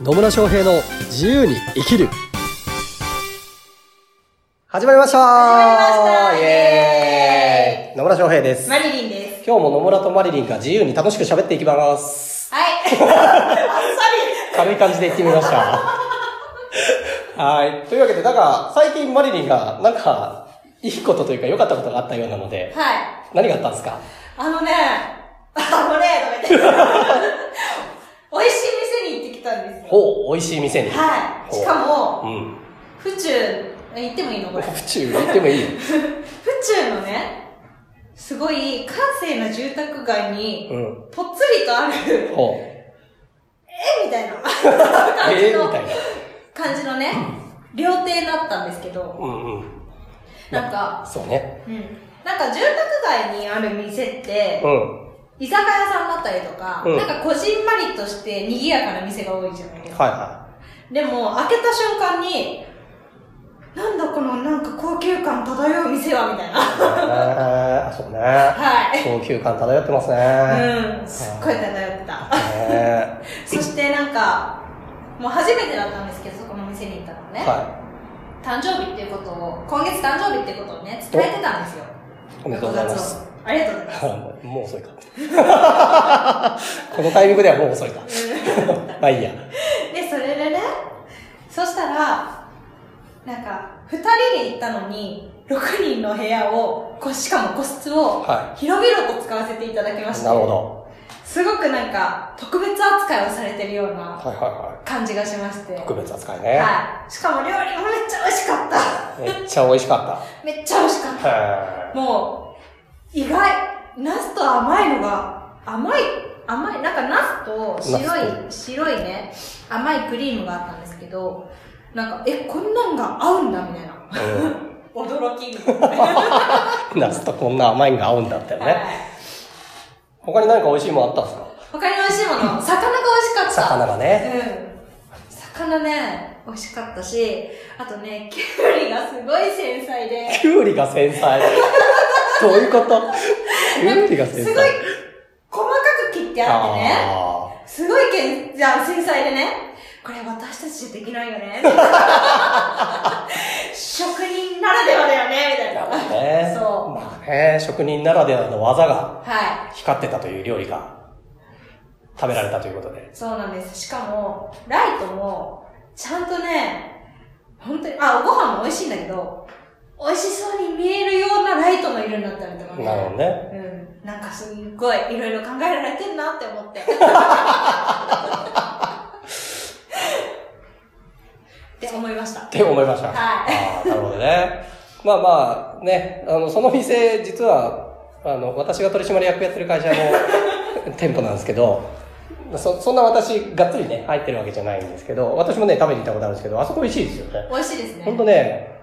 野村翔平の自由に生きる始まりましたイエーイ野村翔平ですマリリンです。今日も野村とマリリンが自由に楽しく喋っていきますはい。軽い感じで言ってみましたはいというわけでなんか最近マリリンがなんかいいことというか良かったことがあったようなのでり。はい。何があったんですか？あのね、あのね、とか言って。美味しい店に行ってきたんですよ。ほう美味しい店に。はい。しかも、うん。府中、行ってもいいのこれ。府府中行ってもいい。よ中のね、すごい閑静な住宅街に、うん。ぽっつりとある、ほう。えみたいな。感えじの、ーみたいな。感じのね、料亭だったんですけど、うんうん。なんか、そうね。うん。なんか住宅街にある店って、うん居酒屋さんだったりとか、うんなんかこじんまりとして賑やかな店が多いじゃないですか。はいはでも、開けた瞬間に、なんだこのなんか高級感漂う店はみたいな。い。えー、そうね。はい。高級感漂ってますね。うん、すっごい漂ってた。ねそしてなんか、もう初めてだったんですけど、そこの店に行ったのね。は誕生日っていうことを、今月誕生日っていうことをね、伝えてたんですよ。おめでとうございます6月を。ありがとうございます。い。もう遅いか。このタイミングではもう遅いか。まあいいや。で、それでね、そしたら、なんか、二人で行ったのに、6人の部屋を、こしかも個室をは、広々と使わせていただきまして、なるほど。すごくなんか、特別扱いをされてるようなはいはいは感じがしまして、い。特別扱いね。はい。しかも料理もめっちゃ美味しかった。めっちゃ美味しかっ。めっちゃ美味しかったもう、意外、ナスと甘いのが、甘い、甘い、なんかナスと白いナ、白いね、甘いクリームがあったんですけど、なんか、え、こんなんが合うんだみたいな。ー驚きみたいな。はうん。夏 とこんな甘いんが合うんだったよいね。他に何か美味しいものあったんですか？他に美味しいもの、魚が美味しかった。魚がね。うん。魚ね、美味しかったし、あとね、きゅうりがすごい繊細で、きゅうりが繊細。どういうこと？すごい細かく切ってあってね、あすごいけん、じゃあ繊細でね、これ私たちできないよね。職人ならではだよね、みたいー。な。ね。そうまあね、職人ならではの技がは光ってたという料理が食べられたということで。い。そうなんです。しかも、ライトも、ちゃんとね、本当に、あ、ご飯も美味しいんだけど、美味しそうに見えるようなライトの色になったりとかね。なるほどね。うん。なんかすっごいいろいろ考えられてんなって思って。って思いました。って思いました。はいああ、なるほどね。まあまあ、ね、あの、その店、実は、あの、私が取締役やってる会社の 店舗なんですけど、そ、そんな私、がっつりね、入ってるわけじゃないんですけど、私もね、食べに行ったことあるんですけど、あそこ美味しいですよね。美味しいですね。ほんとね、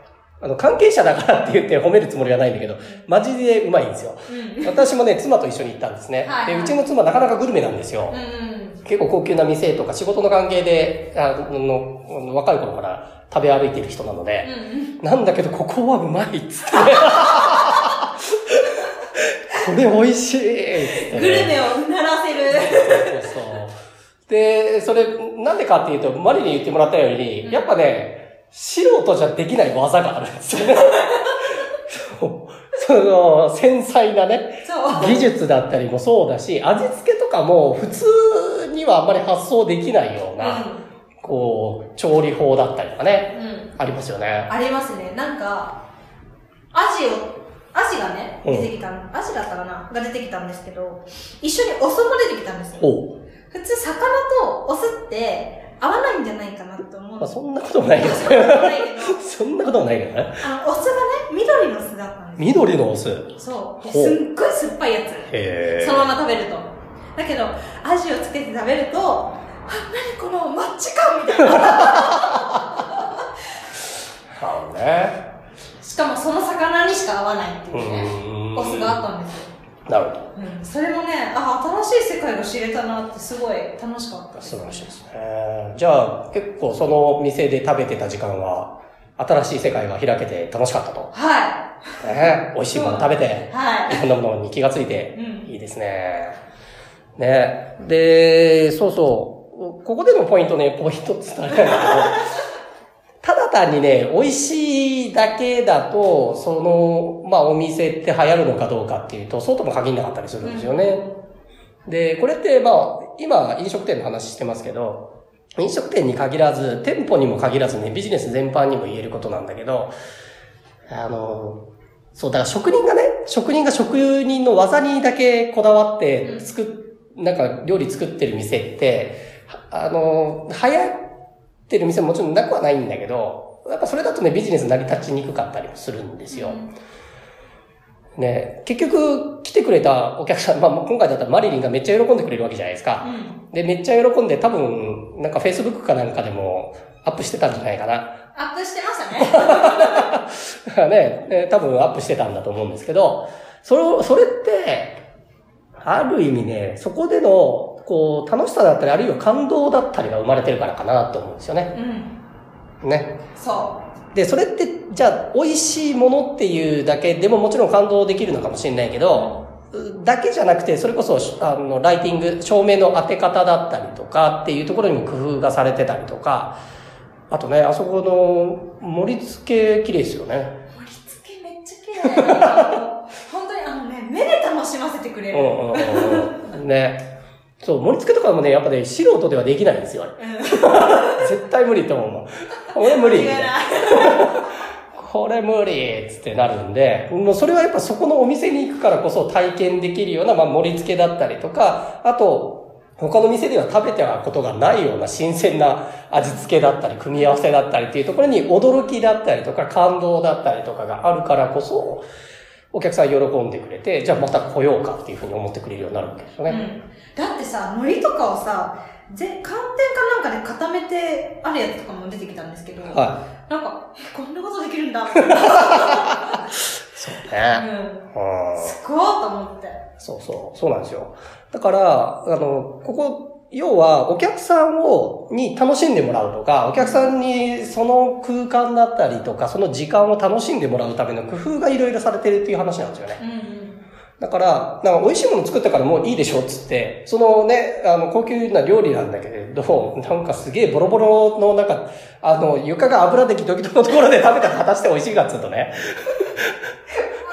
あの、関係者だからって言って褒めるつもりはないんだけど、マジでうまいんですよ。うん。私もね、妻と一緒に行ったんですね。はいはいで、うちの妻なかなかグルメなんですよ。うんうん。結構高級な店とか仕事の関係で、あの、若い頃から食べ歩いている人なので、うんうん。なんだけどここはうまいっつって、ね。これ美味しいっつって、ね。グルメをうならせる。そうそう。で、それ、なんでかっていうと、マリに言ってもらったように、やっぱね、素人じゃできない技があるんですよね。その、繊細なね。技術だったりもそうだし、味付けとかも普通にはあんまり発想できないような、こう、調理法だったりとかね、うん。うん。ありますよね。ありますね。なんか、アジを、アジがね、うん出てきた、アジだったかな？が出てきたんですけど、一緒にお酢も出てきたんですよ。普通、魚とお酢って合わないんじゃないかなって思うんまあ、そんなこともないけどそんなことないけど そんなこともないけどね。あの、お酢がね、緑の酢だったんですよ。緑のお酢。へそう。すっごい酸っぱいやつ。え。そのまま食べると。だけど、アジをつけて食べると、あ、何このマッチ感みたいな。なるほどね。しかもその魚にしか合わないっていうね、うんお酢があったんですよ。なるほど。うん。それもね、あ、新しい世界が知れたなってすごい楽しかった。素晴らしいですね。じゃあ、結構その店で食べてた時間は、新しい世界が開けて楽しかったと。はね、美味しいもの食べてい。、はい。いろんなものに気がついて、うんいいですね。ね。で、そうそう。ここでのポイントね、ポイントって言ったらあれなんだけど、ただ単にね、美味しいだけだと、その、まあお店って流行るのかどうかっていうと、そうとも限らなかったりするんですよね。で、これってまあ、今飲食店の話してますけど、飲食店に限らず、店舗にも限らずね、ビジネス全般にも言えることなんだけど、あの、そう、だから職人がね、職人が職人の技にだけこだわって作っ、なんか料理作ってる店って、あの、流行ってる店ももちろんなくはないんだけど、やっぱそれだとね、ビジネス成り立ちにくかったりもするんですよ。ね、結局来てくれたお客さん、まあ今回だったらマリリンがめっちゃ喜んでくれるわけじゃないですか。うん。で、めっちゃ喜んで多分、なんか Facebook かなんかでもアップしてたんじゃないかな。アップしてましたね。ね、え多分アップしてたんだと思うんですけど、それを、それって、ある意味ね、そこでの、こう、楽しさだったり、あるいは感動だったりが生まれてるからかなと思うんですよね。うん。ね。そで、それって、じゃあ、美味しいものっていうだけでももちろん感動できるのかもしれないけど、だけじゃなくて、それこそ、あの、ライティング、照明の当て方だったりとかっていうところにも工夫がされてたりとか、あとね、あそこの盛り付け綺麗ですよね。う。盛り付けめっちゃ綺麗本当にあのね、目で楽しませてくれる。うんうんうんうん。ね。そう、盛り付けとかもね、やっぱね、素人ではできないんですよ、あれ。うん。絶対無理と思う。俺無理。これ無理っつってなるんで、もうそれはやっぱそこのお店に行くからこそ体験できるような、まあ、盛り付けだったりとか、あと、他の店では食べてはことがないような新鮮な味付けだったり、組み合わせだったりっていうところに驚きだったりとか感動だったりとかがあるからこそ、お客さん喜んでくれて、じゃあまた来ようかっていうふうに思ってくれるようになるわけですよね。うん。だってさ、海苔とかをさ、ぜ寒天かなんかで固めてあるやつとかも出てきたんですけど、はなんか、え、こんなことできるんだ。い。そううね。ん。うんすごいと思って。そうそう、そうなんですよ。だから、あの、ここ、要は、お客さんを、に楽しんでもらうとか、お客さんにその空間だったりとか、その時間を楽しんでもらうための工夫がいろいろされてるっていう話なんですよね。うんうん。だから、なんか美味しいもの作ったからもういいでしょっつって、そのね、あの、高級な料理なんだけれど、なんかすげえボロボロの、なんか、あの、床が油でギトギトのところで食べたら果たして美味しいかっつうとね。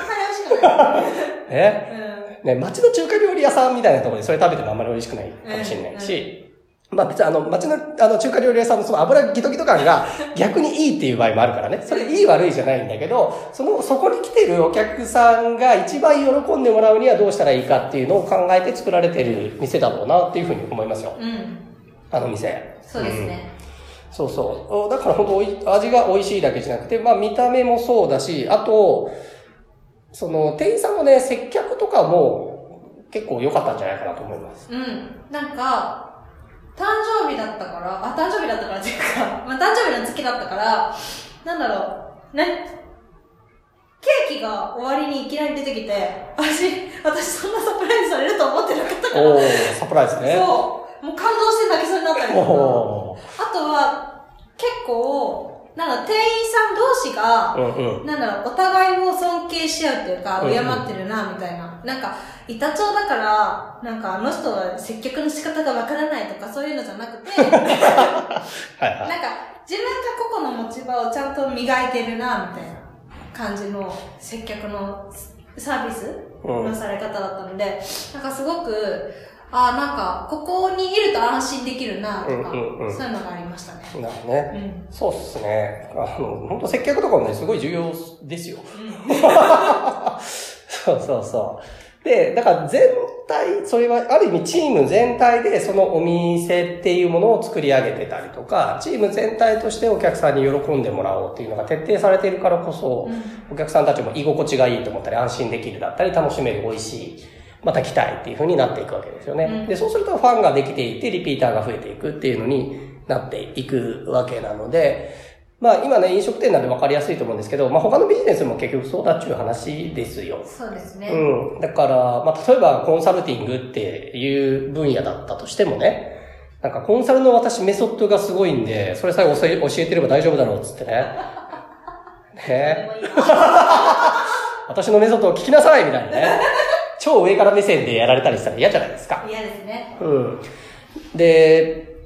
あんまり美味しくない。ね。うん。ね、街の中華料理屋さんみたいなところでそれ食べてもあんまり美味しくないかもしれないし、まあ別にあの、街のあの中華料理屋さんのその油ギトギト感が逆にいいっていう場合もあるからね。それいい悪いじゃないんだけど、その、そこに来てるお客さんが一番喜んでもらうにはどうしたらいいかっていうのを考えて作られてる店だろうなっていうふうに思いますよ。うん。あの店。そうですね。そうそう。だから本当味が美味しいだけじゃなくて、まあ見た目もそうだし、あと、その店員さんのね、接客とかも結構良かったんじゃないかなと思います。うん。なんか、誕生日だったから、あ、誕生日だったからっていうか、まあ誕生日の月だったから、なんだろう、ね。ケーキが終わりにいきなり出てきて、私、私そんなサプライズされると思ってなかったから、おー、サプライズね。そう、もう感動して泣きそうになったりとか。あとは、結構、なんだ、店員さん同士が、うんうん。なんだろう、お互いを尊敬し合うっていうか、うんうん敬ってるな、みたいな。なんか、板長だから、なんかあの人は接客の仕方がわからないとか、そういうのじゃなくて、なんか、はいはい。自分が個々の持ち場をちゃんと磨いてるな、みたいな感じの接客のサービスうんのされ方だったので、なんかすごく、あなんか、ここにいると安心できるな、とか、うんうんうんそういうのがありましたね。なるほどね。うん。そうっすね。あの、本当接客とかもね、すごい重要ですよ。そうそうそう。で、だから全体、それはある意味チーム全体でそのお店っていうものを作り上げてたりとか、チーム全体としてお客さんに喜んでもらおうっていうのが徹底されているからこそ、お客さんたちも居心地がいいと思ったり安心できるだったり楽しめる美味しい、また来たいっていう風になっていくわけですよね。うんで、そうするとファンができていってリピーターが増えていくっていうのになっていくわけなので、まあ今ね、飲食店なんで分かりやすいと思うんですけど、まあ他のビジネスも結局そうだっちゅう話ですよ。そうですね。うん。だから、まあ例えばコンサルティングっていう分野だったとしてもね、なんかコンサルの私メソッドがすごいんで、それさえ教え教えてれば大丈夫だろうっつってね。ね 私のメソッドを聞きなさいみたいなね。超上から目線でやられたりしたら嫌じゃないですか。嫌ですね。うん。で、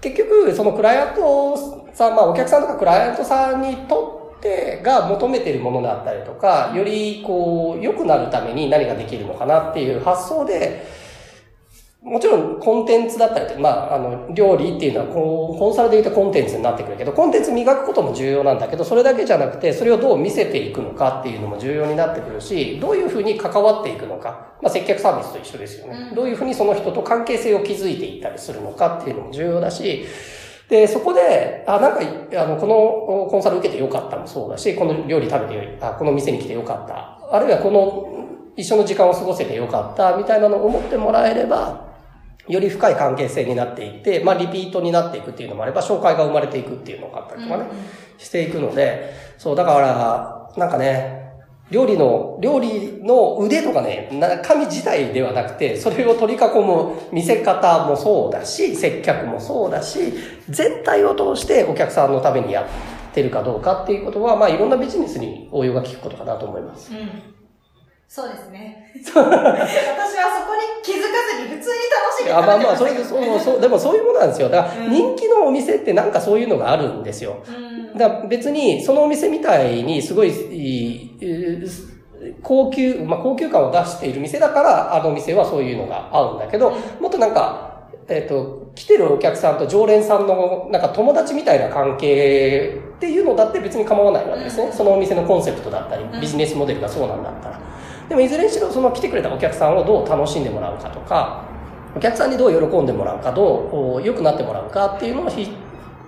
結局、そのクライアントさん、まあお客さんとかクライアントさんにとってが求めているものだったりとか、よりこう、良くなるために何ができるのかなっていう発想で、もちろんコンテンツだったりとまあ、あの、料理っていうのはこう、コンサルで言うとコンテンツになってくるけど、コンテンツ磨くことも重要なんだけど、それだけじゃなくて、それをどう見せていくのかっていうのも重要になってくるし、どういうふうに関わっていくのか。まあ、接客サービスと一緒ですよね。うんどういうふうにその人と関係性を築いていったりするのかっていうのも重要だし、で、そこで、あ、なんかい、あの、このコンサル受けてよかったもそうだし、この料理食べてよい、あ、この店に来てよかった。あるいはこの一緒の時間を過ごせてよかった、みたいなのを思ってもらえれば、より深い関係性になっていって、まあ、リピートになっていくっていうのもあれば、紹介が生まれていくっていうのがあったりとかね、していくので、そう、だから、なんかね、料理の、料理の腕とかね、中身自体ではなくて、それを取り囲む見せ方もそうだし、接客もそうだし、全体を通してお客さんのためにやってるかどうかっていうことは、まあ、いろんなビジネスに応用が効くことかなと思います。うん。そうですね。私はそこに気づかずに普通に楽しんであまあまあ、それそう、そう、でもそういうものなんですよ。だから、うん人気のお店ってなんかそういうのがあるんですよ。うん。だ別に、そのお店みたいに、すごい、高級、まあ高級感を出している店だから、あの店はそういうのが合うんだけど、もっとなんか、えっ、と、来てるお客さんと常連さんの、なんか友達みたいな関係っていうのだって別に構わないわけですね。うんそのお店のコンセプトだったりう、んビジネスモデルがそうなんだったら。でもいずれにしろ、その来てくれたお客さんをどう楽しんでもらうかとか、お客さんにどう喜んでもらうか、どう良くなってもらうかっていうのをひ、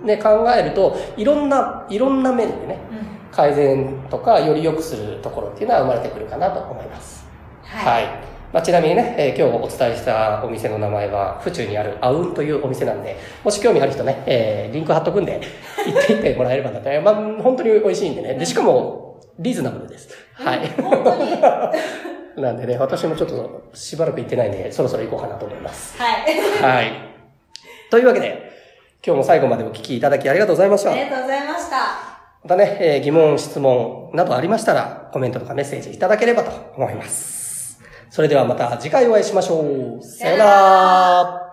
ね、考えると、いろんな、いろんな面でね、うん改善とか、より良くするところっていうのは生まれてくるかなと思います。はい。はい。まあ、ちなみにね、えー今日お伝えしたお店の名前は、府中にあるアウンというお店なんで、もし興味ある人ね、えーリンク貼っとくんで、行ってみてもらえればなと。まあ、本当に美味しいんでね。で、しかも、リーズナブルです。はい。本当に。はなんでね、私もちょっとしばらく行ってないんで、そろそろ行こうかなと思います。い。はい。というわけで、今日も最後までお聞きいただきありがとうございました。ありがとうございました。またね、えー疑問、質問などありましたら、コメントとかメッセージいただければと思います。それではまた次回お会いしましょう。さようなら。